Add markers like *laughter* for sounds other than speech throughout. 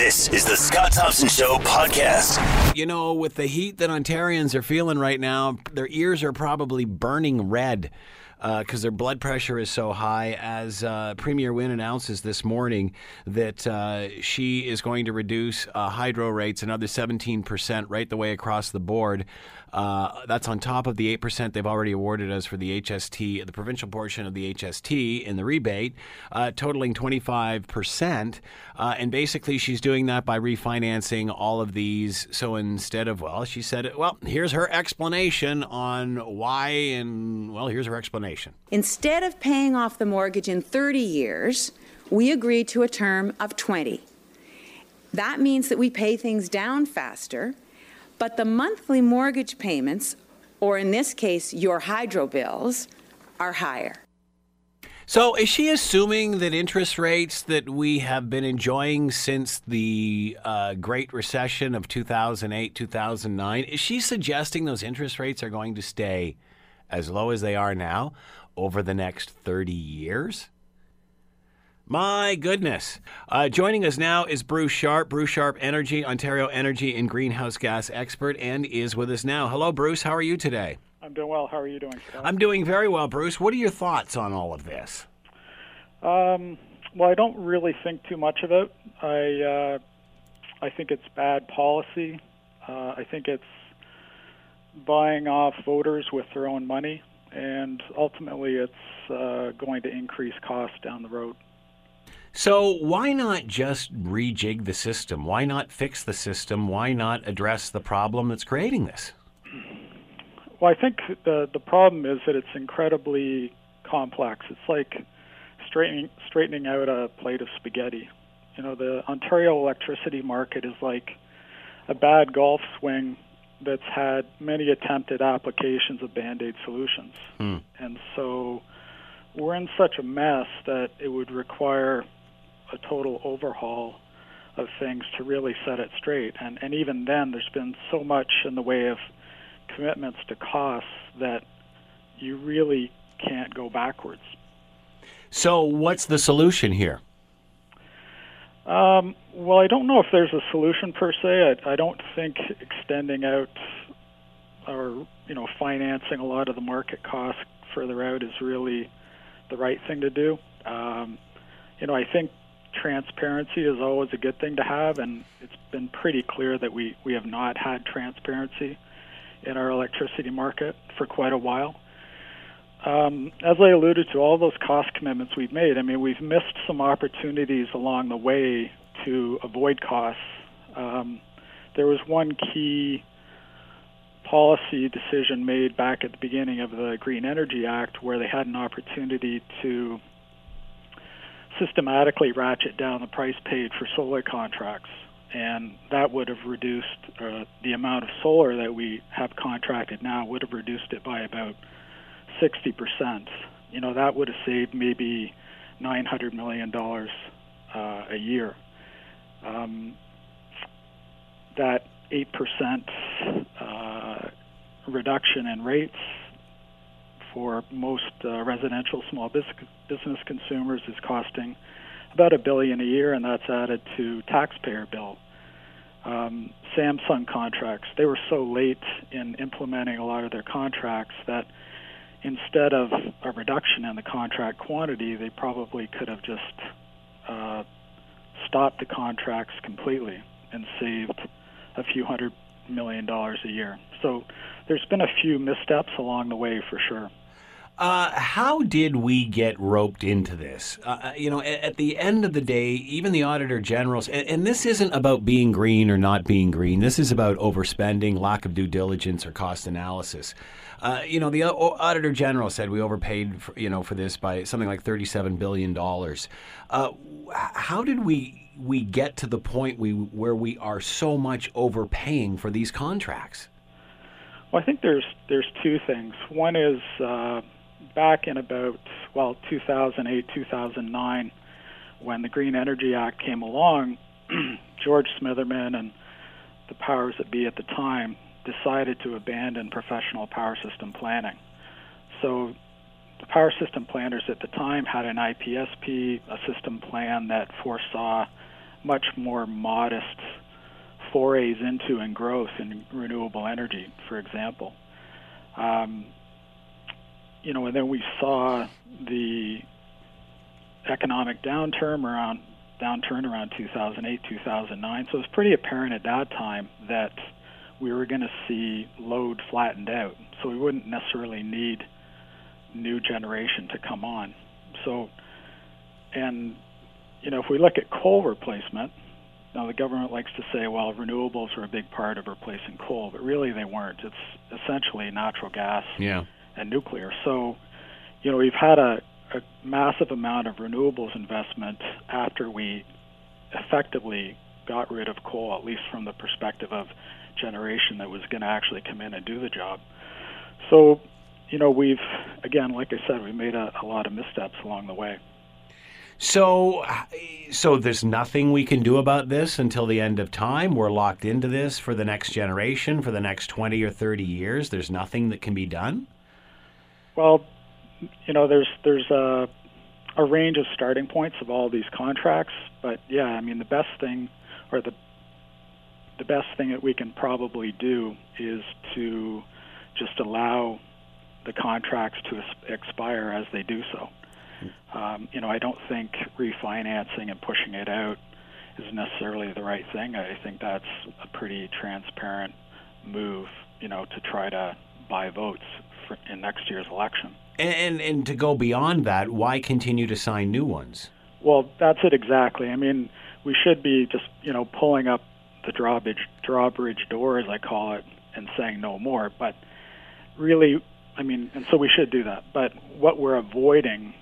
This is the Scott Thompson Show podcast. You know, with the heat that Ontarians are feeling right now, their ears are probably burning red because uh, their blood pressure is so high. As uh, Premier Wynne announces this morning that uh, she is going to reduce uh, hydro rates another 17% right the way across the board. Uh, that's on top of the 8% they've already awarded us for the HST, the provincial portion of the HST in the rebate, uh, totaling 25%. Uh, and basically, she's doing that by refinancing all of these. So instead of, well, she said, well, here's her explanation on why, and well, here's her explanation. Instead of paying off the mortgage in 30 years, we agreed to a term of 20. That means that we pay things down faster but the monthly mortgage payments, or in this case, your hydro bills, are higher. So, is she assuming that interest rates that we have been enjoying since the uh, Great Recession of 2008, 2009, is she suggesting those interest rates are going to stay as low as they are now over the next 30 years? My goodness. Uh, joining us now is Bruce Sharp, Bruce Sharp Energy, Ontario Energy and Greenhouse Gas expert, and is with us now. Hello, Bruce. How are you today? I'm doing well. How are you doing? Scott? I'm doing very well, Bruce. What are your thoughts on all of this? Um, well, I don't really think too much of it. I uh, I think it's bad policy. Uh, I think it's buying off voters with their own money, and ultimately, it's uh, going to increase costs down the road. So why not just rejig the system? Why not fix the system? Why not address the problem that's creating this? Well, I think the the problem is that it's incredibly complex. It's like straightening straightening out a plate of spaghetti. You know, the Ontario electricity market is like a bad golf swing that's had many attempted applications of band-aid solutions. Hmm. And so we're in such a mess that it would require a total overhaul of things to really set it straight. And and even then, there's been so much in the way of commitments to costs that you really can't go backwards. So, what's the solution here? Um, well, I don't know if there's a solution per se. I, I don't think extending out or you know financing a lot of the market costs further out is really the right thing to do. Um, you know, I think transparency is always a good thing to have, and it's been pretty clear that we, we have not had transparency in our electricity market for quite a while. Um, as I alluded to, all those cost commitments we've made, I mean, we've missed some opportunities along the way to avoid costs. Um, there was one key policy decision made back at the beginning of the Green Energy Act where they had an opportunity to systematically ratchet down the price paid for solar contracts, and that would have reduced uh, the amount of solar that we have contracted now would have reduced it by about 60%. You know, that would have saved maybe $900 million uh, a year. Um, that 8% uh, reduction in rates for most uh, residential small business consumers is costing about a billion a year, and that's added to taxpayer bill. Um, Samsung contracts, they were so late in implementing a lot of their contracts that instead of a reduction in the contract quantity, they probably could have just uh, stopped the contracts completely and saved a few hundred million dollars a year. So there's been a few missteps along the way for sure. Uh, how did we get roped into this? Uh, uh, you know, at, at, the end of the day, even the auditor generals, and, and, this isn't about being green or not being green. This is about overspending, lack of due diligence, or cost analysis. Uh, you know, the auditor general said we overpaid, for, you know, for this by something like thirty-seven billion dollars. Uh, how did we we get to the point we where we are so much overpaying for these contracts? Well, I think there's there's two things. One is uh, back in about well 2008 2009 when the Green Energy Act came along, *clears throat* George Smitherman and the powers that be at the time decided to abandon professional power system planning. So the power system planners at the time had an IPSP, a system plan that foresaw much more modest forays into and growth in renewable energy, for example. Um, you know, and then we saw the economic downturn around downturn around 2008, 2009. So it was pretty apparent at that time that we were going to see load flattened out. So we wouldn't necessarily need new generation to come on. So, and you know, if we look at coal replacement, now the government likes to say, well, renewables are a big part of replacing coal, but really they weren't. It's essentially natural gas Yeah. And nuclear. So, you know, we've had a, a massive amount of renewables investment after we effectively got rid of coal, at least from the perspective of generation that was going to actually come in and do the job. So, you know, we've, again, like I said, we made a, a lot of missteps along the way. So, so there's nothing we can do about this until the end of time. We're locked into this for the next generation, for the next 20 or 30 years. There's nothing that can be done. Well, you know, there's there's a a range of starting points of all these contracts, but yeah, I mean, the best thing or the the best thing that we can probably do is to just allow the contracts to expire as they do so. Um, you know, I don't think refinancing and pushing it out is necessarily the right thing. I think that's a pretty transparent move, you know, to try to buy votes for, in next year's election. And, and and to go beyond that, why continue to sign new ones? Well, that's it exactly. I mean, we should be just, you know, pulling up the drawbridge drawbridge door, as I call it, and saying no more. But really, I mean, and so we should do that. But what we're avoiding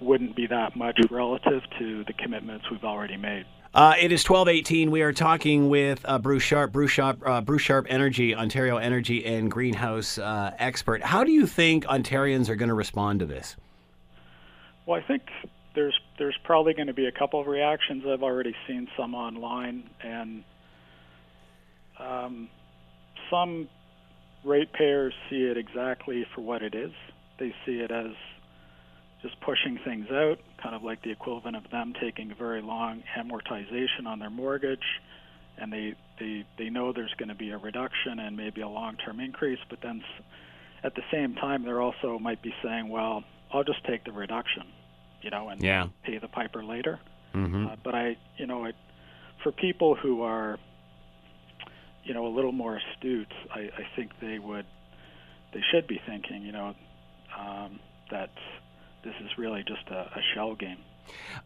wouldn't be that much relative to the commitments we've already made. Uh, it is twelve eighteen. We are talking with uh, Bruce Sharp, Bruce Sharp, uh, Bruce Sharp Energy, Ontario Energy and Greenhouse uh, expert. How do you think Ontarians are going to respond to this? Well, I think there's there's probably going to be a couple of reactions. I've already seen some online, and um, some ratepayers see it exactly for what it is. They see it as just pushing things out, kind of like the equivalent of them taking a very long amortization on their mortgage, and they they they know there's going to be a reduction and maybe a long-term increase, but then at the same time they're also might be saying, well, I'll just take the reduction, you know, and Yeah. pay the piper later. Mm-hmm. Uh, but I, you know, I, for people who are, you know, a little more astute, I, I think they would, they should be thinking, you know, um, that this is really just a, a shell game.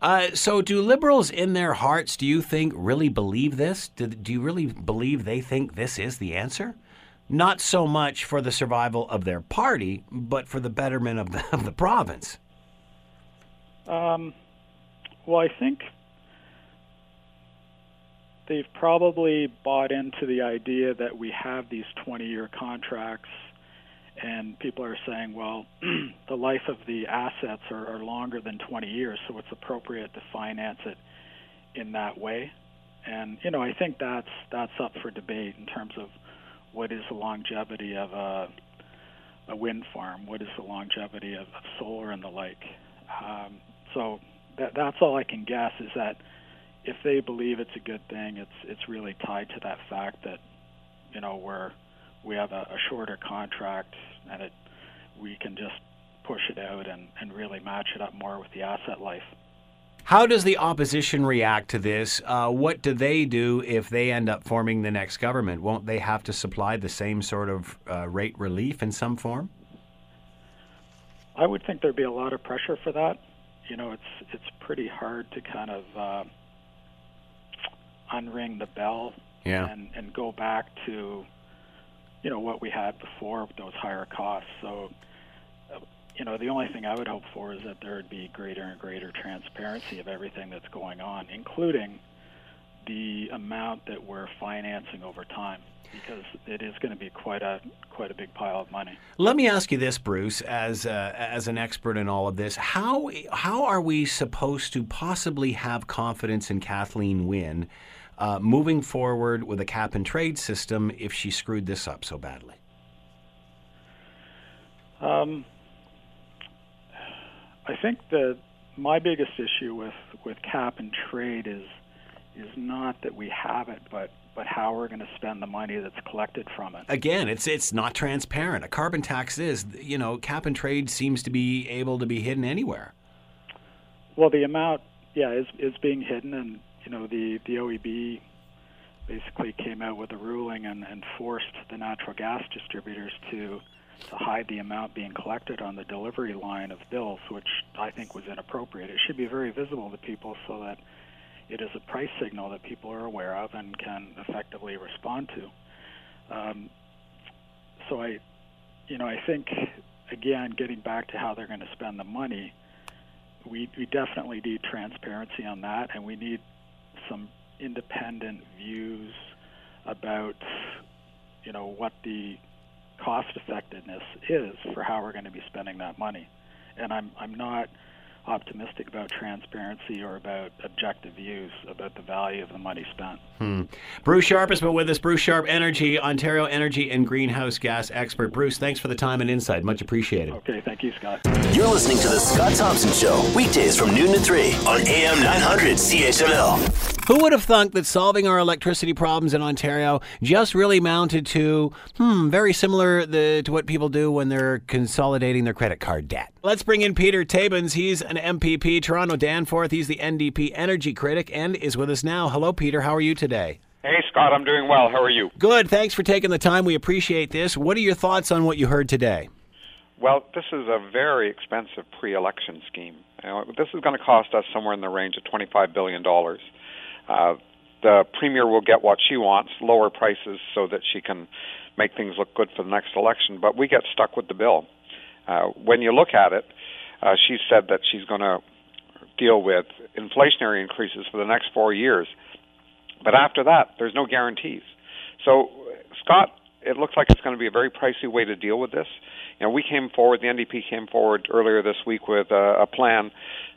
Uh, so, do liberals in their hearts, do you think, really believe this? Do, do you really believe they think this is the answer? Not so much for the survival of their party, but for the betterment of the, *laughs* of the province. Um, well, I think they've probably bought into the idea that we have these 20-year contracts, and people are saying, well, *clears throat* the life of the assets are, are longer than 20 years, so it's appropriate to finance it in that way. And you know, I think that's that's up for debate in terms of what is the longevity of a a wind farm, what is the longevity of, of solar and the like. Um, so that, that's all I can guess is that if they believe it's a good thing, it's it's really tied to that fact that you know we're we have a, a shorter contract and it we can just push it out and, and really match it up more with the asset life. How does the opposition react to this? Uh, what do they do if they end up forming the next government? Won't they have to supply the same sort of uh, rate relief in some form? I would think there'd be a lot of pressure for that. You know, it's it's pretty hard to kind of uh, unring the bell Yeah. and and go back to you know what we had before with those higher costs. So uh, you know the only thing I would hope for is that there would be greater and greater transparency of everything that's going on, including the amount that we're financing over time, because it is going to be quite a quite a big pile of money. Let me ask you this, Bruce, as uh, as an expert in all of this, how how are we supposed to possibly have confidence in Kathleen Wynne uh, moving forward with a cap and trade system if she screwed this up so badly? Um, I think that my biggest issue with, with cap and trade is is not that we have it, but but how we're going to spend the money that's collected from it. Again, it's it's not transparent. A carbon tax is, you know, cap and trade seems to be able to be hidden anywhere. Well, the amount, yeah, is is being hidden, and you know the the OEB basically came out with a ruling and, and forced the natural gas distributors to to hide the amount being collected on the delivery line of bills, which I think was inappropriate. It should be very visible to people so that it is a price signal that people are aware of and can effectively respond to. Um, so I, you know, I think again, getting back to how they're going to spend the money, we we definitely need transparency on that, and we need some independent views about, you know, what the cost effectiveness is for how we're going to be spending that money. And I'm I'm not optimistic about transparency or about objective views about the value of the money spent. Hmm. Bruce Sharp has been with us. Bruce Sharp, Energy, Ontario Energy and Greenhouse Gas expert. Bruce, thanks for the time and insight. Much appreciated. Okay, thank you, Scott. You're listening to The Scott Thompson Show, weekdays from noon to 3 on AM 900 CHML. Who would have thunk that solving our electricity problems in Ontario just really mounted to, hmm, very similar the, to what people do when they're consolidating their credit card debt? Let's bring in Peter Tabuns. He's an MPP, Toronto Danforth. He's the NDP energy critic and is with us now. Hello, Peter. How are you today? Hey, Scott. I'm doing well. How are you? Good. Thanks for taking the time. We appreciate this. What are your thoughts on what you heard today? Well, this is a very expensive pre-election scheme. You this is going to cost us somewhere in the range of $25 billion. Uh, the premier will get what she wants, lower prices so that she can make things look good for the next election, but we get stuck with the bill. Uh, when you look at it, uh, she said that she's going to deal with inflationary increases for the next four years. But after that, there's no guarantees. So, Scott, it looks like it's going to be a very pricey way to deal with this. You know, we came forward, the NDP came forward earlier this week with a, a plan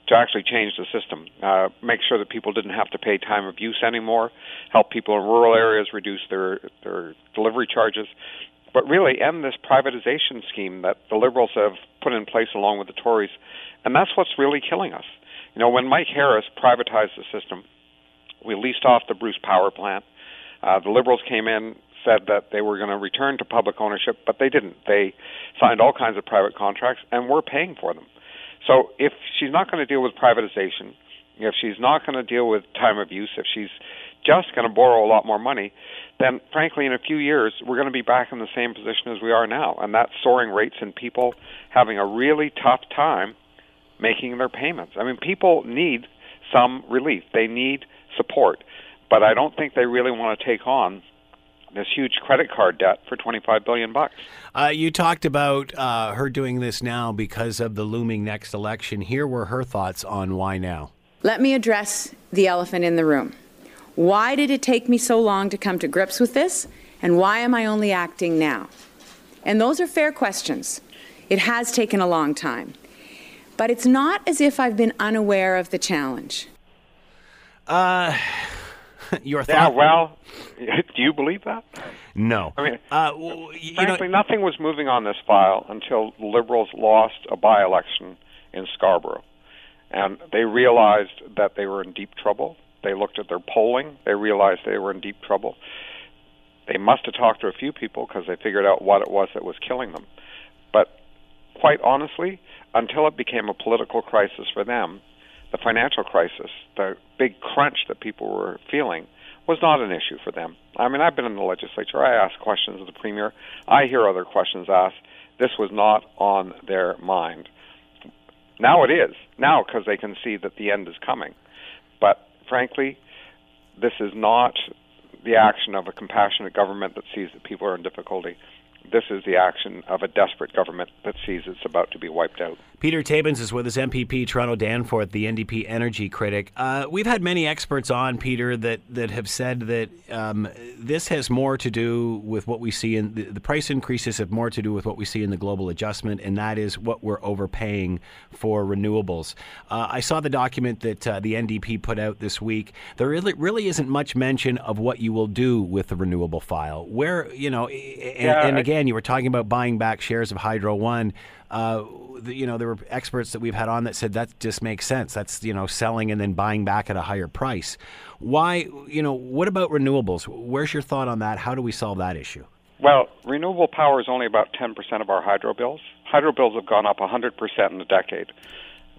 to actually change the system, uh, make sure that people didn't have to pay time of use anymore, help people in rural areas reduce their their delivery charges, but really end this privatization scheme that the Liberals have put in place along with the Tories, and that's what's really killing us. You know, when Mike Harris privatized the system, we leased off the Bruce Power Plant. Uh, the Liberals came in, said that they were going to return to public ownership, but they didn't. They signed all kinds of private contracts, and we're paying for them. So if she's not going to deal with privatization, if she's not going to deal with time of use, if she's just going to borrow a lot more money, then frankly, in a few years, we're going to be back in the same position as we are now, and that's soaring rates and people having a really tough time making their payments. I mean, people need some relief, they need support, but I don't think they really want to take on this huge credit card debt for 25 billion bucks. Uh, you talked about uh, her doing this now because of the looming next election. Here were her thoughts on why now. Let me address the elephant in the room. Why did it take me so long to come to grips with this? And why am I only acting now? And those are fair questions. It has taken a long time. But it's not as if I've been unaware of the challenge. Uh, *laughs* your thought? Yeah, well, *laughs* do you believe that? No. I mean, uh, w- you frankly, know, nothing was moving on this file until the Liberals lost a by-election in Scarborough, and they realized that they were in deep trouble. They looked at their polling. They realized they were in deep trouble. They must have talked to a few people because they figured out what it was that was killing them. But quite honestly, until it became a political crisis for them, the financial crisis, the big crunch that people were feeling, was not an issue for them. I mean, I've been in the legislature. I ask questions of the premier. I hear other questions asked. This was not on their mind. Now it is. Now because they can see that the end is coming. Frankly, this is not the action of a compassionate government that sees that people are in difficulty. This is the action of a desperate government that sees it's about to be wiped out. Peter Tabuns is with us, MPP Toronto Danforth, the NDP energy critic. Uh, we've had many experts on, Peter, that, that have said that um, this has more to do with what we see in the, the, price increases have more to do with what we see in the global adjustment, and that is what we're overpaying for renewables. Uh, I saw the document that uh, the NDP put out this week. There really, really isn't much mention of what you will do with the renewable file. Where, you know, and, yeah, and again, you were talking about buying back shares of Hydro One. Uh, you know, there were experts that we've had on that said that just makes sense. That's you know selling and then buying back at a higher price. Why? You know, what about renewables? Where's your thought on that? How do we solve that issue? Well, renewable power is only about 10% of our hydro bills. Hydro bills have gone up 100% in a decade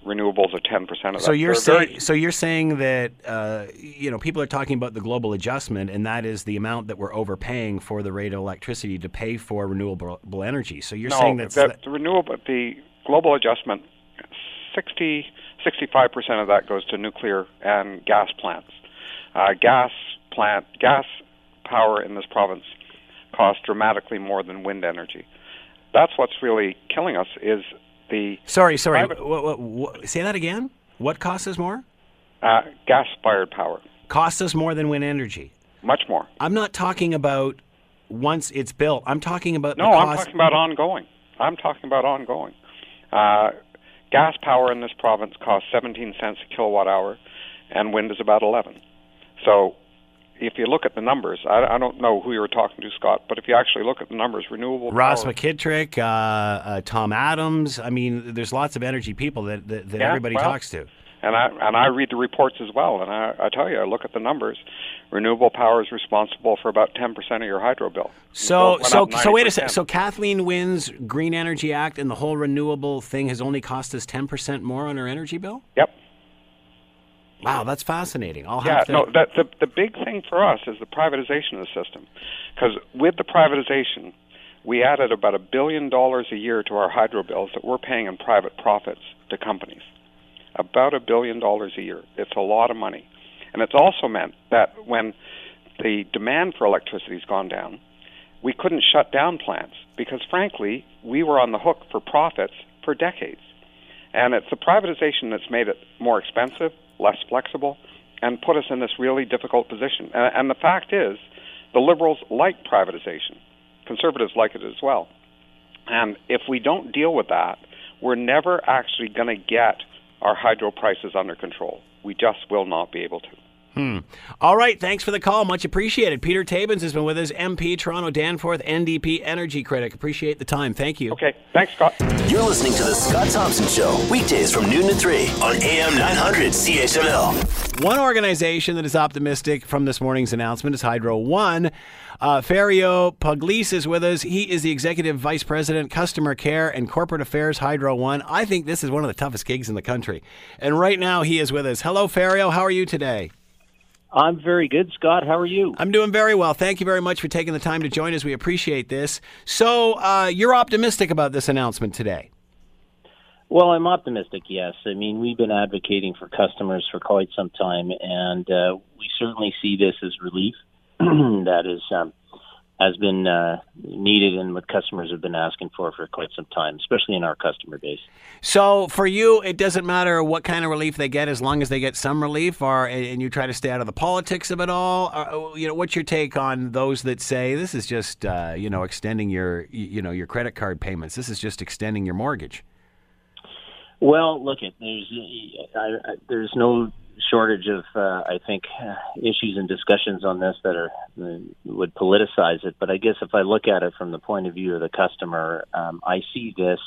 renewables are 10% of that. So you're saying so you're saying that uh, you know people are talking about the global adjustment and that is the amount that we're overpaying for the rate of electricity to pay for renewable energy. So you're no, saying that's the, the renewable the global adjustment 60 65% of that goes to nuclear and gas plants. Uh, gas plant gas power in this province costs dramatically more than wind energy. That's what's really killing us is the sorry, sorry. Private, say that again. What costs us more? Uh, gas-fired power costs us more than wind energy. Much more. I'm not talking about once it's built. I'm talking about no. I'm talking about ongoing. I'm talking about ongoing. Uh, gas power in this province costs 17 cents a kilowatt hour, and wind is about 11. So if you look at the numbers, I, I, don't know who you were talking to, Scott, but if you actually look at the numbers, renewable Ross power, McKitrick, uh, uh, Tom Adams. I mean, there's lots of energy people that that, that yeah, everybody well, talks to. And I and I read the reports as well, and I, I tell you, I look at the numbers. Renewable power is responsible for about 10% of your hydro bill. So so so wait a second. So Kathleen Wynne's Green Energy Act and the whole renewable thing has only cost us 10% more on our energy bill. Yep. Wow, that's fascinating. I'll yeah, have to. no, that, the the big thing for us is the privatization of the system, because with the privatization, we added about a billion dollars a year to our hydro bills that we're paying in private profits to companies. About a billion dollars a year. It's a lot of money, and it's also meant that when the demand for electricity has gone down, we couldn't shut down plants because, frankly, we were on the hook for profits for decades. And it's the privatization that's made it more expensive, less flexible, and put us in this really difficult position. And, and the fact is, the Liberals like privatization. Conservatives like it as well. And if we don't deal with that, we're never actually going to get our hydro prices under control. We just will not be able to. Hmm. All right. Thanks for the call. Much appreciated. Peter Tabuns has been with us, MP, Toronto Danforth, NDP energy critic. Appreciate the time. Thank you. Okay. Thanks, Scott. You're listening to The Scott Thompson Show, weekdays from noon to 3 on AM 900 CHML. One organization that is optimistic from this morning's announcement is Hydro One. Uh, Ferio Pugliese is with us. He is the Executive Vice President, Customer Care and Corporate Affairs, Hydro One. I think this is one of the toughest gigs in the country. And right now he is with us. Hello, Ferio. How are you today? I'm very good, Scott. How are you? I'm doing very well. Thank you very much for taking the time to join us. We appreciate this. So, uh, you're optimistic about this announcement today? Well, I'm optimistic, yes. I mean, we've been advocating for customers for quite some time, and uh, we certainly see this as relief. *clears throat* that is um, has been uh, needed and what customers have been asking for for quite some time, especially in our customer base. So for you, it doesn't matter what kind of relief they get as long as they get some relief, or and you try to stay out of the politics of it all. Or, you know, what's your take on those that say this is just uh, you know extending your you know your credit card payments? This is just extending your mortgage. Well, look, it there's I, I, there's no shortage of, uh, I think, uh, issues and discussions on this that are uh, would politicize it. But I guess if I look at it from the point of view of the customer, um, I see this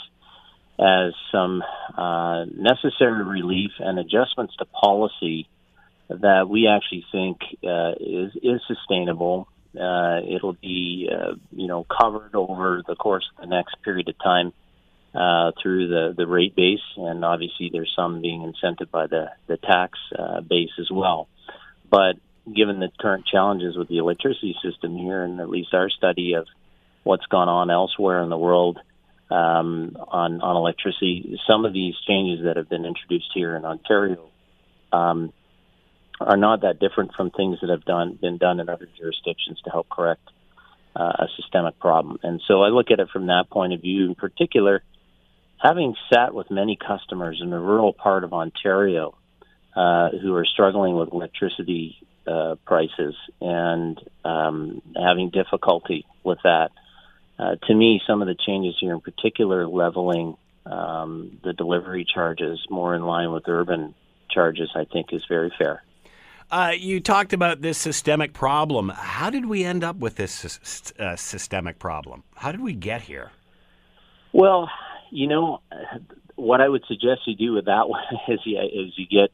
as some uh, necessary relief and adjustments to policy that we actually think uh, is is sustainable. Uh, it'll be, you know, covered over the course of the next period of time uh, through the, the rate base, and obviously there's some being incented by the, the tax uh, base as well. But given the current challenges with the electricity system here, and at least our study of what's gone on elsewhere in the world um, on, on electricity, some of these changes that have been introduced here in Ontario um, are not that different from things that have done been done in other jurisdictions to help correct uh, a systemic problem. And so I look at it from that point of view. In particular, having sat with many customers in the rural part of Ontario uh, who are struggling with electricity uh, prices and um, having difficulty with that, uh, to me, some of the changes here, in particular, leveling um, the delivery charges more in line with urban charges, I think is very fair. Uh, you talked about this systemic problem. How did we end up with this uh, systemic problem? How did we get here? Well, you know, what I would suggest you do with that one *laughs* is you, is you get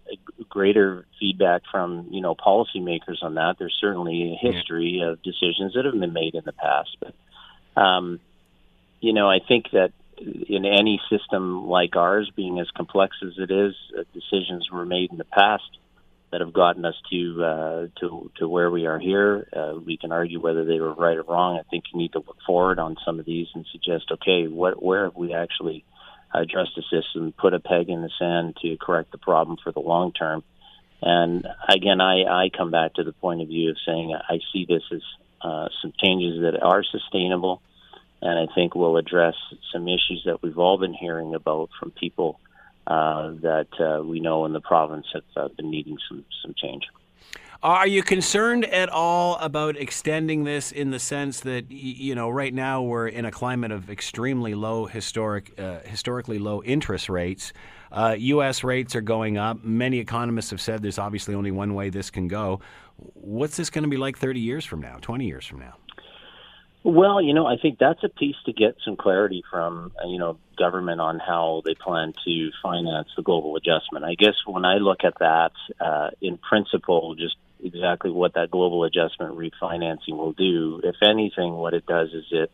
greater feedback from you know policymakers on that. There's certainly a history of decisions that have been made in the past, but um, you know, I think that in any system like ours, being as complex as it is, uh, decisions were made in the past that have gotten us to uh, to to where we are here. Uh, we can argue whether they were right or wrong. I think you need to look forward on some of these and suggest, okay, what where have we actually addressed the system, put a peg in the sand to correct the problem for the long term. And again, I, I come back to the point of view of saying I see this as uh, some changes that are sustainable and I think will address some issues that we've all been hearing about from people uh, that uh, we know in the province have uh, been needing some some change. Are you concerned at all about extending this in the sense that you know right now we're in a climate of extremely low historic uh, historically low interest rates. Uh, U.S. rates are going up. Many economists have said there's obviously only one way this can go. What's this going to be like 30 years from now, 20 years from now? Well, you know, I think that's a piece to get some clarity from, uh, you know, government on how they plan to finance the global adjustment. I guess when I look at that, uh, in principle, just exactly what that global adjustment refinancing will do. If anything, what it does is it,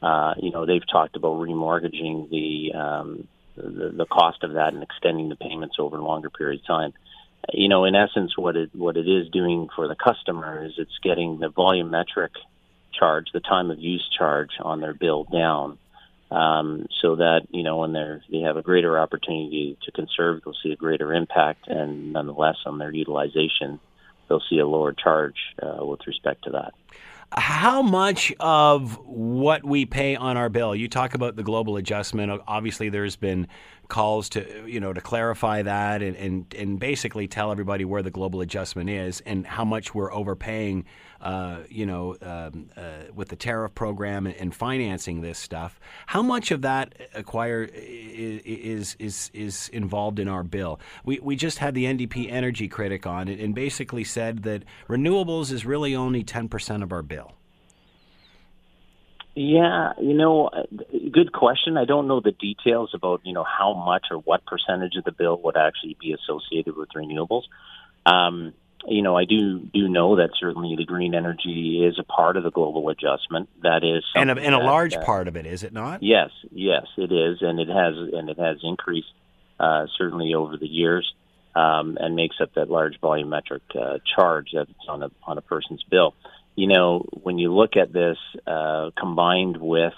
uh, you know, they've talked about remortgaging the, um, the the cost of that and extending the payments over a longer period of time. You know, in essence, what it what it is doing for the customer is it's getting the volumetric charge, the time of use charge on their bill down, um, so that you know when they they have a greater opportunity to conserve, they'll see a greater impact, and nonetheless on their utilization, they'll see a lower charge uh, with respect to that. How much of what we pay on our bill? You talk about the global adjustment. Obviously, there's been calls to you know to clarify that and and, and basically tell everybody where the global adjustment is and how much we're overpaying. Uh, you know, um, uh, with the tariff program and, financing this stuff, how much of that acquire is is is involved in our bill? We we just had the NDP energy critic on it and basically said that renewables is really only ten percent of our bill. Yeah, you know, good question. I don't know the details about you know how much or what percentage of the bill would actually be associated with renewables. Um, you know, I do do know that certainly the green energy is a part of the global adjustment. That is, and a, and a large that, part of it, is it not? Yes, yes, it is, and it has and it has increased uh, certainly over the years, um, and makes up that large volumetric uh, charge that's on a on a person's bill you know, when you look at this uh, combined with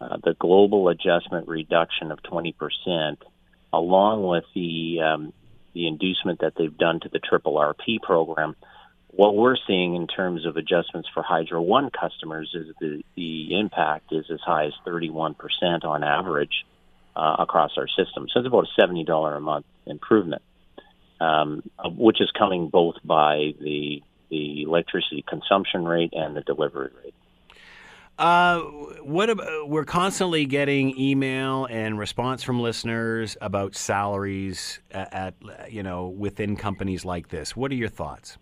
uh, the global adjustment reduction of 20%, along with the um, the inducement that they've done to the triple RP program, what we're seeing in terms of adjustments for Hydro One customers is the the impact is as high as 31% on average uh, across our system. So it's about a $70 a month improvement, um, which is coming both by the the electricity consumption rate and the delivery rate. Uh, what about, we're constantly getting email and response from listeners about salaries at, at, you know within companies like this. What are your thoughts?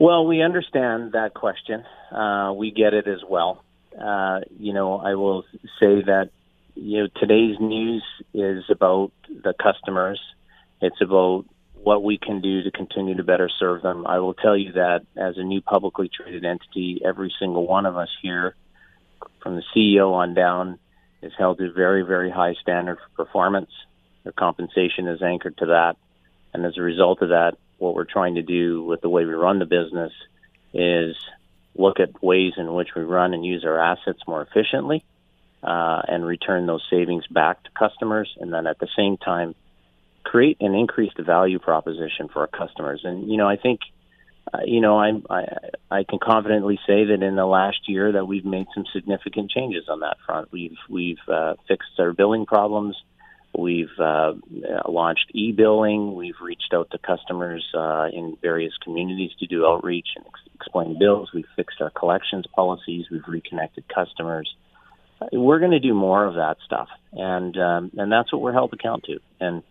Well, we understand that question. Uh, we get it as well. Uh, you know, I will say that you know today's news is about the customers. It's about what we can do to continue to better serve them. I will tell you that as a new publicly traded entity, every single one of us here, from the CEO on down, is held to a very, very high standard for performance. Their compensation is anchored to that. And as a result of that, what we're trying to do with the way we run the business is look at ways in which we run and use our assets more efficiently uh, and return those savings back to customers. And then at the same time, create an increased value proposition for our customers. And you know, I think uh, you know I'm, I I can confidently say that in the last year that we've made some significant changes on that front. We've we've uh, fixed our billing problems. We've uh, launched e-billing. We've reached out to customers uh, in various communities to do outreach and ex- explain bills. We've fixed our collections policies. We've reconnected customers. We're going to do more of that stuff, and um, and that's what we're held account to. And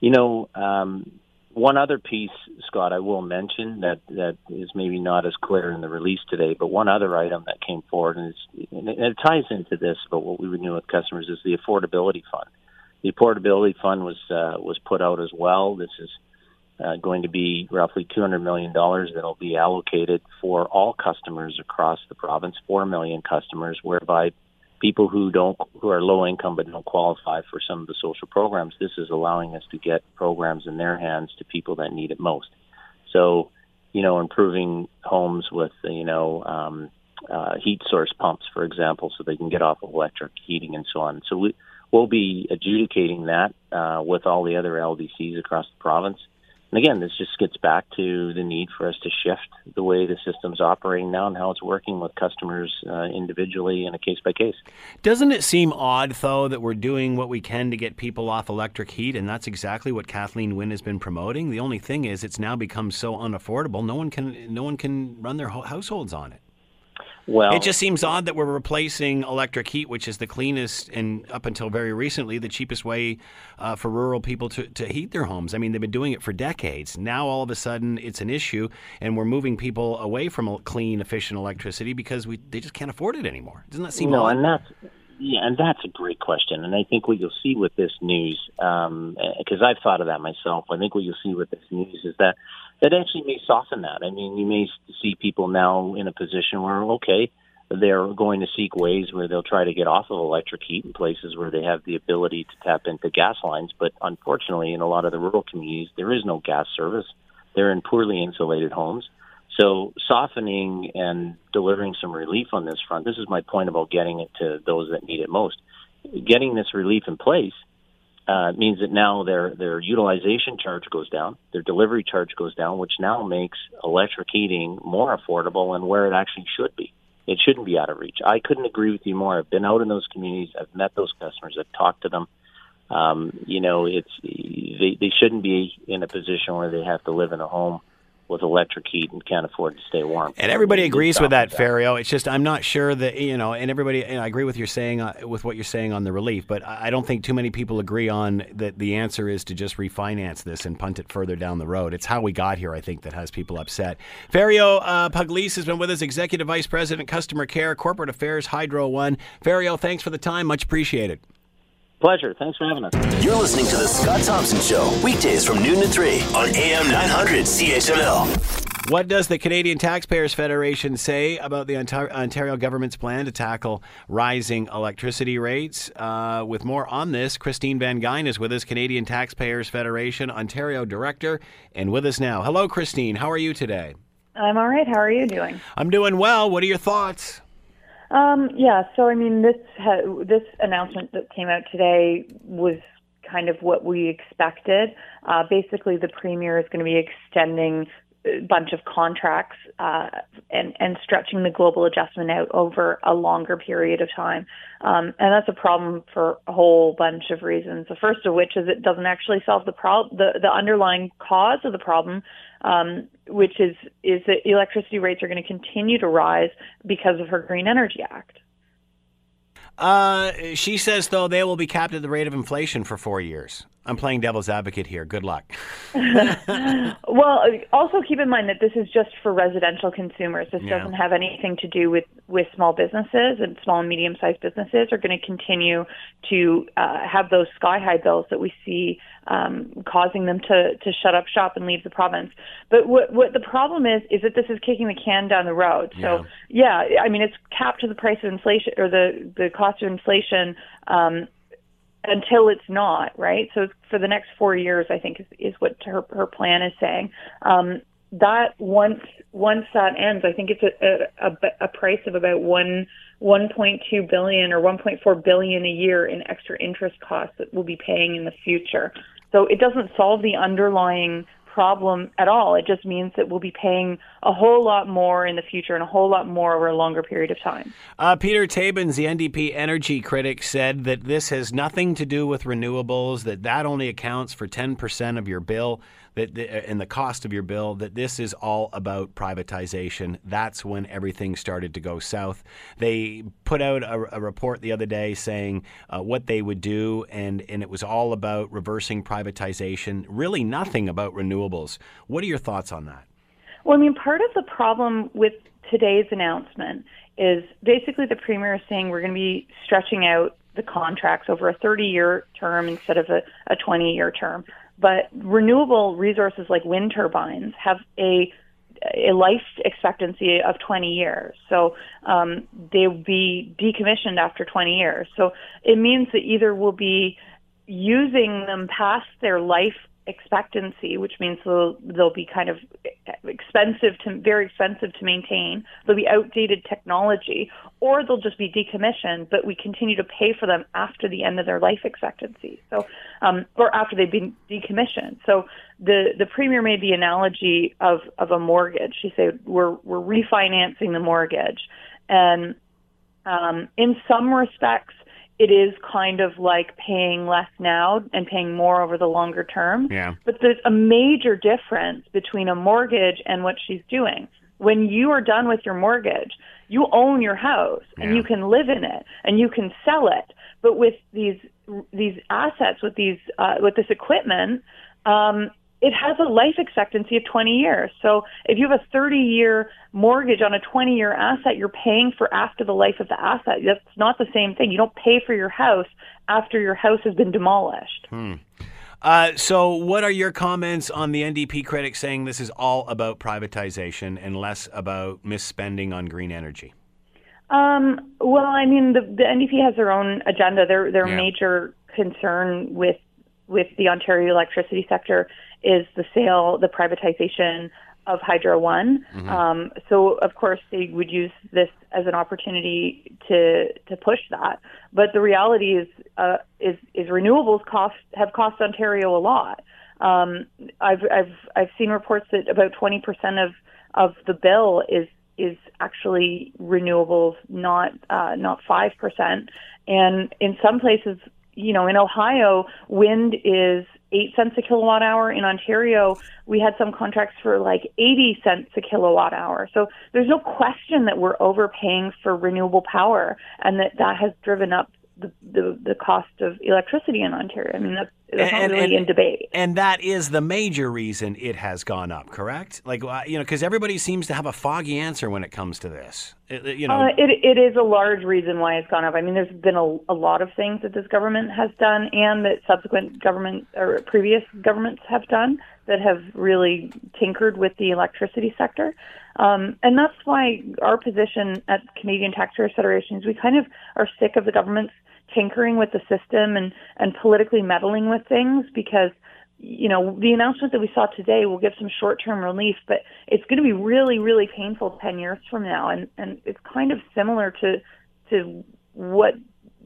you know, um, one other piece, Scott, I will mention that that is maybe not as clear in the release today, but one other item that came forward, and, and it ties into this but what we would do with customers, is the affordability fund. The affordability fund was uh, was put out as well. This is uh, going to be roughly $200 million that will be allocated for all customers across the province, 4 million customers, whereby people who don't who are low income but don't qualify for some of the social programs this is allowing us to get programs in their hands to people that need it most. So you know improving homes with you know um, uh, heat source pumps for example so they can get off of electric heating and so on. So we, we'll be adjudicating that uh, with all the other LDCs across the province and again, this just gets back to the need for us to shift the way the system's operating now and how it's working with customers uh, individually in a case by case. Doesn't it seem odd, though, that we're doing what we can to get people off electric heat, and that's exactly what Kathleen Wynne has been promoting? The only thing is, it's now become so unaffordable. No one can, no one can run their households on it. Well, it just seems odd that we're replacing electric heat, which is the cleanest and up until very recently the cheapest way uh, for rural people to, to heat their homes. I mean, they've been doing it for decades. Now all of a sudden it's an issue, and we're moving people away from clean, efficient electricity because we they just can't afford it anymore. Doesn't that seem no? Odd? And that's yeah, and that's a great question. And I think what you'll see with this news, because um, I've thought of that myself, I think what you'll see with this news is that that actually may soften that. I mean, you may see people now in a position where, okay, they're going to seek ways where they'll try to get off of electric heat in places where they have the ability to tap into gas lines. But unfortunately, in a lot of the rural communities, there is no gas service. They're in poorly insulated homes. So softening and delivering some relief on this front, this is my point about getting it to those that need it most. Getting this relief in place uh, means that now their their utilization charge goes down, their delivery charge goes down, which now makes electric heating more affordable and where it actually should be. It shouldn't be out of reach. I couldn't agree with you more. I've been out in those communities. I've met those customers. I've talked to them. Um, you know, it's they, they shouldn't be in a position where they have to live in a home with electric heat and can't afford to stay warm. And everybody agrees with that, Ferio. It's just I'm not sure that you know, and everybody. And I agree with your saying uh, with what you're saying on the relief, but I don't think too many people agree on that. The answer is to just refinance this and punt it further down the road. It's how we got here, I think, that has people upset. Ferio uh, Pugliese has been with us, Executive Vice President, Customer Care, Corporate Affairs, Hydro One. Ferio, thanks for the time. Much appreciated. Pleasure. Thanks for having us. You're listening to The Scott Thompson Show, weekdays from noon to 3 on AM 900 CHML. What does the Canadian Taxpayers Federation say about the Ontario government's plan to tackle rising electricity rates? Uh, with more on this, Christine Van Geyn is with us, Canadian Taxpayers Federation Ontario Director, and with us now. Hello, Christine. How are you today? I'm all right. How are you doing? I'm doing well. What are your thoughts? Um, yeah, so I mean, this ha- this announcement that came out today was kind of what we expected. Uh, basically, the premier is going to be extending bunch of contracts uh, and and stretching the global adjustment out over a longer period of time, um, and that's a problem for a whole bunch of reasons. The first of which is it doesn't actually solve the problem, the the underlying cause of the problem, um, which is is that electricity rates are going to continue to rise because of her Green Energy Act. Uh, she says though they will be capped at the rate of inflation for four years. I'm playing devil's advocate here. Good luck. *laughs* well, also keep in mind that this is just for residential consumers. This yeah. doesn't have anything to do with, with small businesses, and small and medium sized businesses are going to continue to uh, have those sky high bills that we see um, causing them to, to shut up shop and leave the province. But what, what the problem is, is that this is kicking the can down the road. So, yeah, yeah I mean, it's capped to the price of inflation or the, the cost of inflation. Um, until it's not right. So for the next four years, I think is, is what her her plan is saying. Um, that once once that ends, I think it's a, a, a price of about one 1.2 billion or 1.4 billion a year in extra interest costs that we'll be paying in the future. So it doesn't solve the underlying problem at all. It just means that we'll be paying a whole lot more in the future and a whole lot more over a longer period of time. Uh, Peter Tabuns, the NDP energy critic, said that this has nothing to do with renewables, that that only accounts for 10% of your bill. That the, uh, and the cost of your bill that this is all about privatization. That's when everything started to go south. They put out a, a report the other day saying uh, what they would do, and and it was all about reversing privatization. Really, nothing about renewables. What are your thoughts on that? Well, I mean, part of the problem with today's announcement is basically the premier is saying we're going to be stretching out the contracts over a 30 year term instead of a, a 20 year term. But renewable resources like wind turbines have a a life expectancy of 20 years. So um, they'll be decommissioned after 20 years. So it means that either we'll be using them past their life expectancy, which means they'll, they'll be kind of expensive to very expensive to maintain. They'll be outdated technology, or they'll just be decommissioned. But we continue to pay for them after the end of their life expectancy, so um, or after they've been decommissioned. So the the premier made the analogy of of a mortgage. She said we're we're refinancing the mortgage, and um, in some respects it is kind of like paying less now and paying more over the longer term. Yeah. But there's a major difference between a mortgage and what she's doing. When you are done with your mortgage, you own your house and Yeah. you can live in it and you can sell it. But with these these assets, with these uh, with this equipment, um, it has a life expectancy of 20 years. So if you have a 30 year mortgage on a 20 year asset, you're paying for after the life of the asset. That's not the same thing. You don't pay for your house after your house has been demolished. Uh, so, what are your comments on the NDP critics saying this is all about privatization and less about misspending on green energy? Um, well, I mean, the, the NDP has their own agenda. Their their Yeah. major concern with with the Ontario electricity sector is the sale, the privatization of Hydro One. Um, so, of course, they would use this as an opportunity to to push that. But the reality is, uh, is is renewables cost have cost Ontario a lot. Um, I've I've I've seen reports that about twenty percent of of the bill is is actually renewables, not uh, not five percent. And in some places, you know, in Ohio, wind is eight cents a kilowatt hour. In Ontario, we had some contracts for like eighty cents a kilowatt hour. So there's no question that we're overpaying for renewable power, and that that has driven up the the, the cost of electricity in Ontario. I mean, that's, not really in debate. And that is the major reason it has gone up, correct? Like, uh, you know, because everybody seems to have a foggy answer when it comes to this. It- it- you know, Uh, it, it is a large reason why it's gone up. I mean, there's been a, a lot of things that this government has done and that subsequent government or previous governments have done that have really tinkered with the electricity sector. Um, and that's why our position at Canadian Taxpayers Federation is we kind of are sick of the government's tinkering with the system and, and politically meddling with things because you know, the announcement that we saw today will give some short-term relief, but it's going to be really, really painful 10 years from now. And, and it's kind of similar to, to what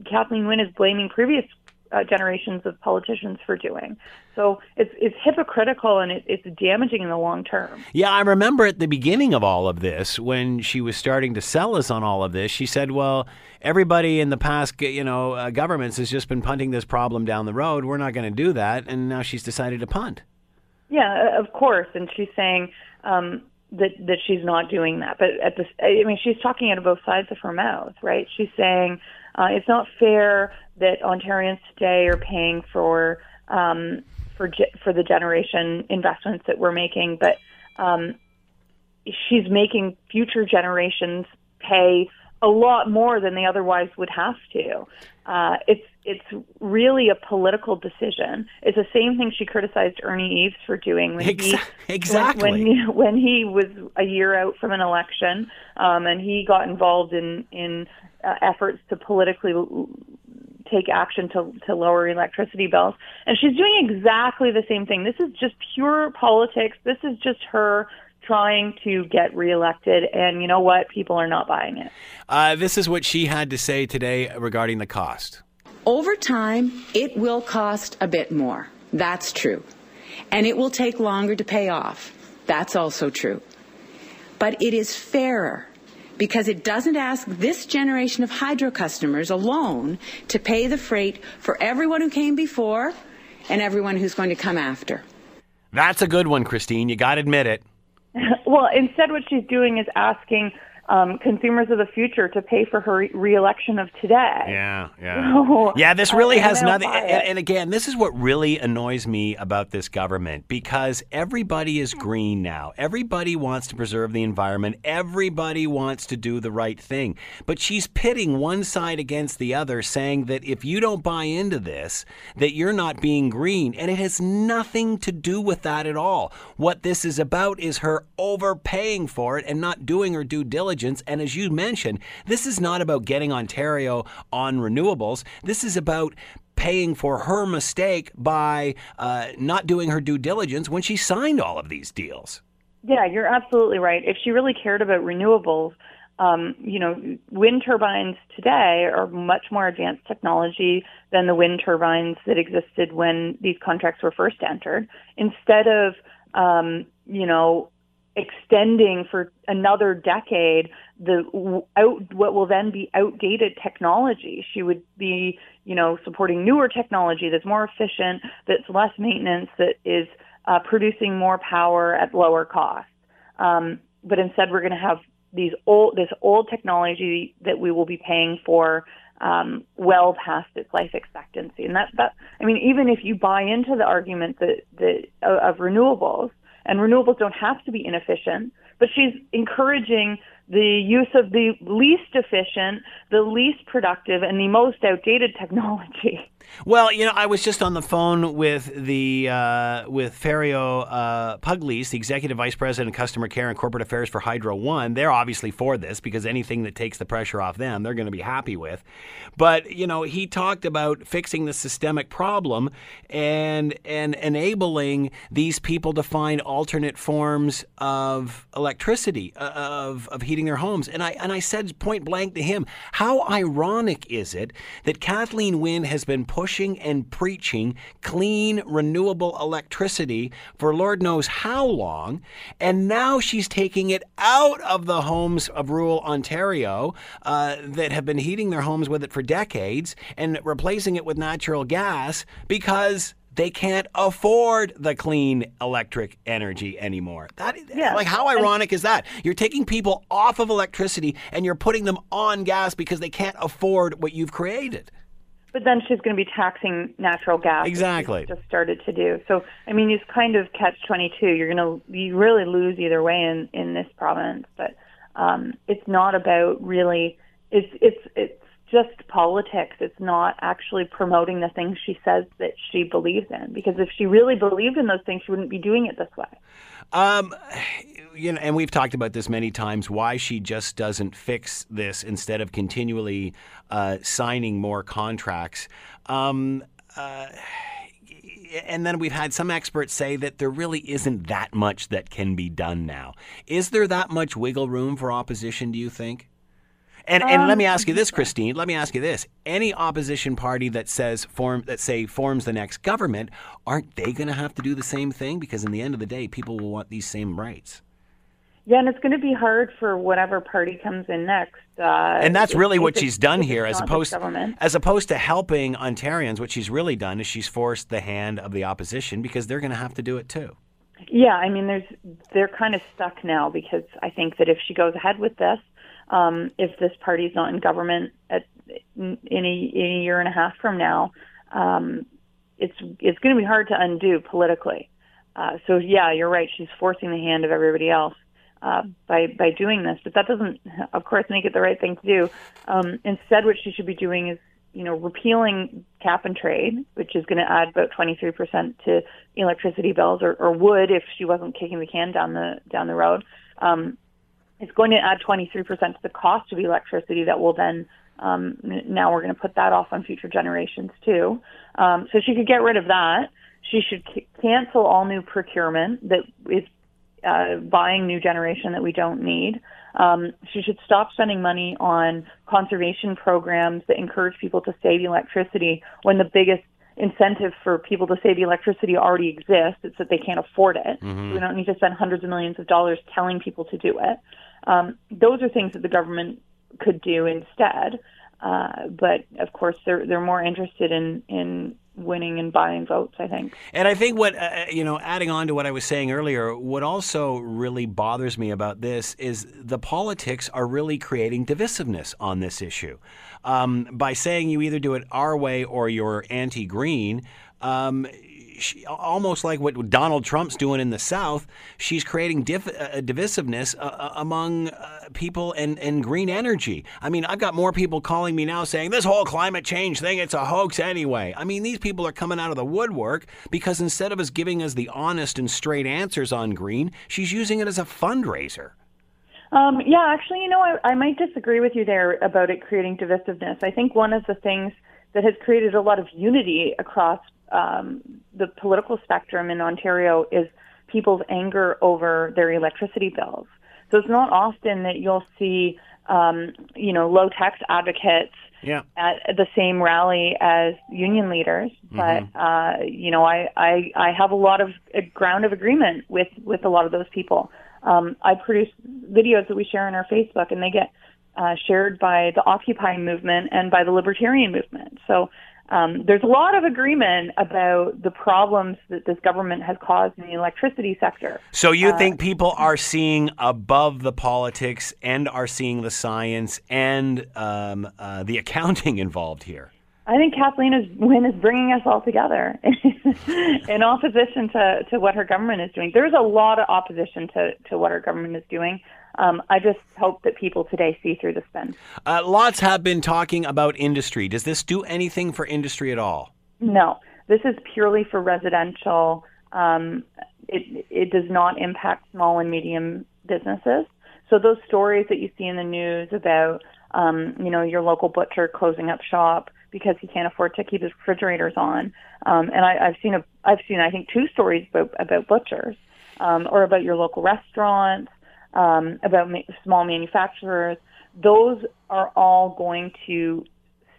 Kathleen Wynne is blaming previous uh, generations of politicians for doing. So it's, it's hypocritical and it, it's damaging in the long term. Yeah, I remember at the beginning of all of this when she was starting to sell us on all of this. She said, "Well, everybody in the past, you know, uh, governments has just been punting this problem down the road. We're not going to do that." And now she's decided to punt. Yeah, of course. And she's saying um, that that she's not doing that. But at this, I mean, she's talking out of both sides of her mouth, right? She's saying uh, it's not fair that Ontarians today are paying for um, for ge- for the generation investments that we're making, but um, she's making future generations pay a lot more than they otherwise would have to. Uh, it's it's really a political decision. It's the same thing she criticized Ernie Eves for doing when he exactly. when, when he, when he was a year out from an election um, and he got involved in in uh, efforts to politically take action to to lower electricity bills. And she's doing exactly the same thing. This is just pure politics. This is just her trying to get reelected. And you know what? People are not buying it. Uh, this is what she had to say today regarding the cost. Over time, it will cost a bit more. That's true. And it will take longer to pay off. That's also true. But it is fairer because it doesn't ask this generation of hydro customers alone to pay the freight for everyone who came before and everyone who's going to come after. That's a good one, Christine. You got to admit it. *laughs* well, instead, what she's doing is asking um, consumers of the future to pay for her reelection of today. Yeah, yeah, *laughs* so, yeah. This really has nothing. And, and, again, this is what really annoys me about this government because everybody is green now. Everybody wants to preserve the environment. Everybody wants to do the right thing. But she's pitting one side against the other, saying that if you don't buy into this, that you're not being green, and it has nothing to do with that at all. What this is about is her overpaying for it and not doing her due diligence intelligence. And as you mentioned, this is not about getting Ontario on renewables. This is about paying for her mistake by uh, not doing her due diligence when she signed all of these deals. Yeah, you're absolutely right. If she really cared about renewables, um, you know, wind turbines today are much more advanced technology than the wind turbines that existed when these contracts were first entered. Instead of, um, you know, extending for another decade the out what will then be outdated technology. She would be, you know, supporting newer technology that's more efficient, that's less maintenance, that is uh, producing more power at lower cost. Um, but instead, we're going to have these old this old technology that we will be paying for um, well past its life expectancy. And that that I mean, even if you buy into the argument that that of renewables and renewables don't have to be inefficient, but she's encouraging the use of the least efficient, the least productive, and the most outdated *laughs* technology. Well, you know, I was just on the phone with the uh, with Ferio uh, Pugliese, the executive vice president of customer care and corporate affairs for Hydro One. They're obviously for this because anything that takes the pressure off them, they're going to be happy with. But you know, he talked about fixing the systemic problem and and enabling these people to find alternate forms of electricity, uh, of of heating their homes. And I and I said point blank to him, how ironic is it that Kathleen Wynne has been pushing and preaching clean, renewable electricity for Lord knows how long. And now she's taking it out of the homes of rural Ontario uh, that have been heating their homes with it for decades and replacing it with natural gas because they can't afford the clean electric energy anymore. That yeah. like how ironic is that? You're taking people off of electricity and you're putting them on gas because they can't afford what you've created. But then she's going to be taxing natural gas. Exactly. Just started to do. So I mean, it's kind of catch twenty two. You're going to you really lose either way in in this province. But um, it's not about really. It's it's it's just politics. It's not actually promoting the things she says that she believes in. Because if she really believed in those things, she wouldn't be doing it this way. Um, you know, and we've talked about this many times. Why she just doesn't fix this instead of continually uh, signing more contracts. Um, uh, and then we've had some experts say that there really isn't that much that can be done now. Is there that much wiggle room for opposition? Do you think? And and um, let me ask you this, Christine. Let me ask you this: Any opposition party that says form that say forms the next government, aren't they going to have to do the same thing? Because in the end of the day, people will want these same rights. Yeah, and it's going to be hard for whatever party comes in next. Uh, and that's really what she's done here, as opposed as opposed to helping Ontarians. What she's really done is she's forced the hand of the opposition because they're going to have to do it too. Yeah, I mean, there's they're kind of stuck now because I think that if she goes ahead with this, um, if this party is not in government at, in, a, in a year and a half from now, um, it's it's going to be hard to undo politically. Uh, so yeah, you're right. She's forcing the hand of everybody else uh, by by doing this, but that doesn't, of course, make it the right thing to do. Um, instead, what she should be doing is you know, repealing cap and trade, which is going to add about 23% to electricity bills, or, or would if she wasn't kicking the can down the down the road. Um, it's going to add 23% to the cost of electricity that will then um, now we're going to put that off on future generations too. Um, so she could get rid of that. She should c- cancel all new procurement that is uh, buying new generation that we don't need. Um, she should stop spending money on conservation programs that encourage people to save electricity when the biggest incentive for people to save electricity already exists. It's that they can't afford it. Mm-hmm. We don't need to spend hundreds of millions of dollars telling people to do it. Um, those are things that the government could do instead. Uh, but of course, they're they're more interested in in winning and buying votes. I think. And I think what uh, uh, you know, adding on to what I was saying earlier, what also really bothers me about this is the politics are really creating divisiveness on this issue. Um, by saying you either do it our way or you're anti-green. Um, she, almost like what Donald Trump's doing in the South, she's creating div, uh, divisiveness uh, uh, among uh, people and, and green energy. I mean, I've got more people calling me now saying this whole climate change thing, it's a hoax anyway. I mean, these people are coming out of the woodwork because instead of us giving us the honest and straight answers on green, she's using it as a fundraiser. Um, yeah, actually, you know, I, I might disagree with you there about it creating divisiveness. I think one of the things that has created a lot of unity across um, the political spectrum in Ontario is people's anger over their electricity bills. So it's not often that you'll see, um, you know, low tax advocates yeah. at the same rally as union leaders. Mm-hmm. But uh, you know, I, I I have a lot of a ground of agreement with with a lot of those people. Um, I produce videos that we share on our Facebook, and they get uh, shared by the Occupy movement and by the Libertarian movement. So um, there's a lot of agreement about the problems that this government has caused in the electricity sector. So you uh, think people are seeing above the politics and are seeing the science and um, uh, the accounting involved here? I think Kathleen is, Wynne is bringing us all together *laughs* in opposition to, to what her government is doing. There's a lot of opposition to, to what her government is doing. Um, I just hope that people today see through the spin. Uh, lots have been talking about industry. Does this do anything for industry at all? No, this is purely for residential. Um, it, it does not impact small and medium businesses. So those stories that you see in the news about, um, you know, your local butcher closing up shop because he can't afford to keep his refrigerators on, um, and I, I've seen a, I've seen I think two stories about, about butchers, um, or about your local restaurants um, about ma- small manufacturers, those are all going to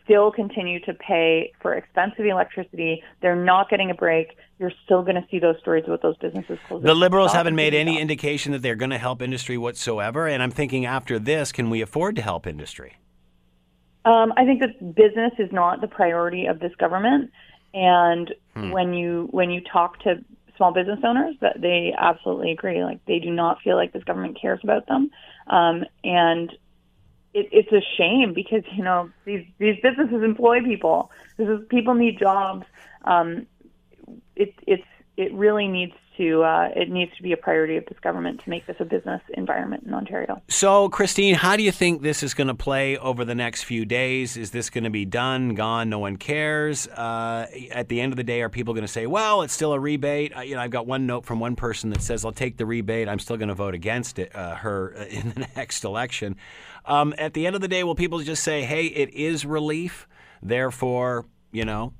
still continue to pay for expensive electricity. They're not getting a break. You're still going to see those stories about those businesses closing. The Liberals haven't made any indication that they're going to help industry whatsoever. And I'm thinking after this, can we afford to help industry? Um, I think that business is not the priority of this government. And hmm. when you when you talk to small business owners that they absolutely agree. Like they do not feel like this government cares about them, um, and it, it's a shame because you know these these businesses employ people. This is people need jobs. Um, it, it's it really needs to uh, it needs to be a priority of this government to make this a business environment in Ontario. So, Christine, how do you think this is going to play over the next few days? Is this going to be done, gone, no one cares? Uh, at the end of the day, are people going to say, "Well, it's still a rebate"? Uh, you know, I've got one note from one person that says, "I'll take the rebate. I'm still going to vote against it, uh, her uh, *laughs* in the next election." Um, at the end of the day, will people just say, "Hey, it is relief, therefore, you know,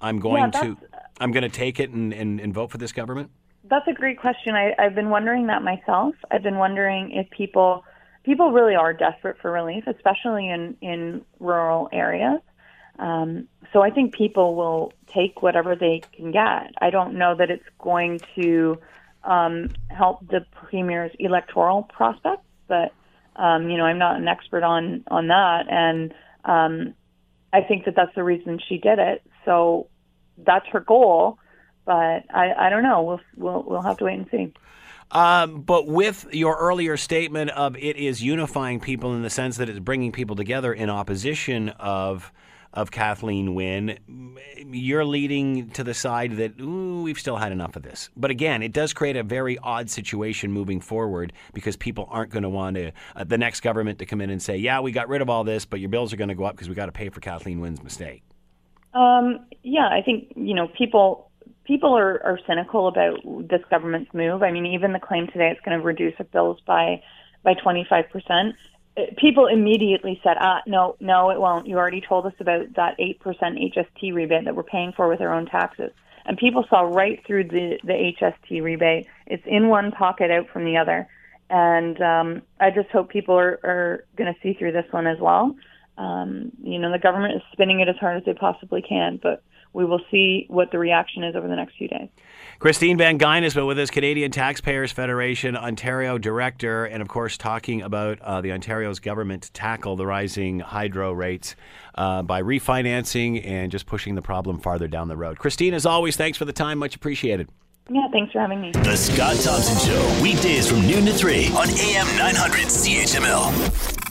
I'm going yeah, to." I'm going to take it and, and, and vote for this government? That's a great question. I, I've been wondering that myself. I've been wondering if people people really are desperate for relief, especially in in rural areas. Um, so I think people will take whatever they can get. I don't know that it's going to um, help the premier's electoral prospects, but um, you know I'm not an expert on on that, and um, I think that that's the reason she did it. So that's her goal. But I, I don't know. We'll, we'll we'll have to wait and see. Um, but with your earlier statement of it is unifying people in the sense that it's bringing people together in opposition of of Kathleen Wynne, you're leading to the side that ooh, we've still had enough of this. But again, it does create a very odd situation moving forward because people aren't going to want to uh, the next government to come in and say, "Yeah, we got rid of all this, but your bills are going to go up because we got to pay for Kathleen Wynne's mistake." Um, yeah, I think you know people people are, are cynical about this government's move. I mean, even the claim today it's going to reduce the bills by by 25 percent. Uh, people immediately said, "Ah, no, no, it won't. You already told us about that eight percent HST rebate that we're paying for with our own taxes." And people saw right through the the HST rebate. It's in one pocket, out from the other. And um, I just hope people are, are going to see through this one as well. Um, you know, the government is spinning it as hard as they possibly can, but we will see what the reaction is over the next few days. Christine Van Geyn has been with us, Canadian Taxpayers Federation Ontario Director, and of course talking about uh, the Ontario's government to tackle the rising hydro rates uh, by refinancing and just pushing the problem farther down the road. Christine, as always, thanks for the time. Much appreciated. Yeah, thanks for having me. The Scott Thompson Show, weekdays from noon to 3 on AM 900 CHML.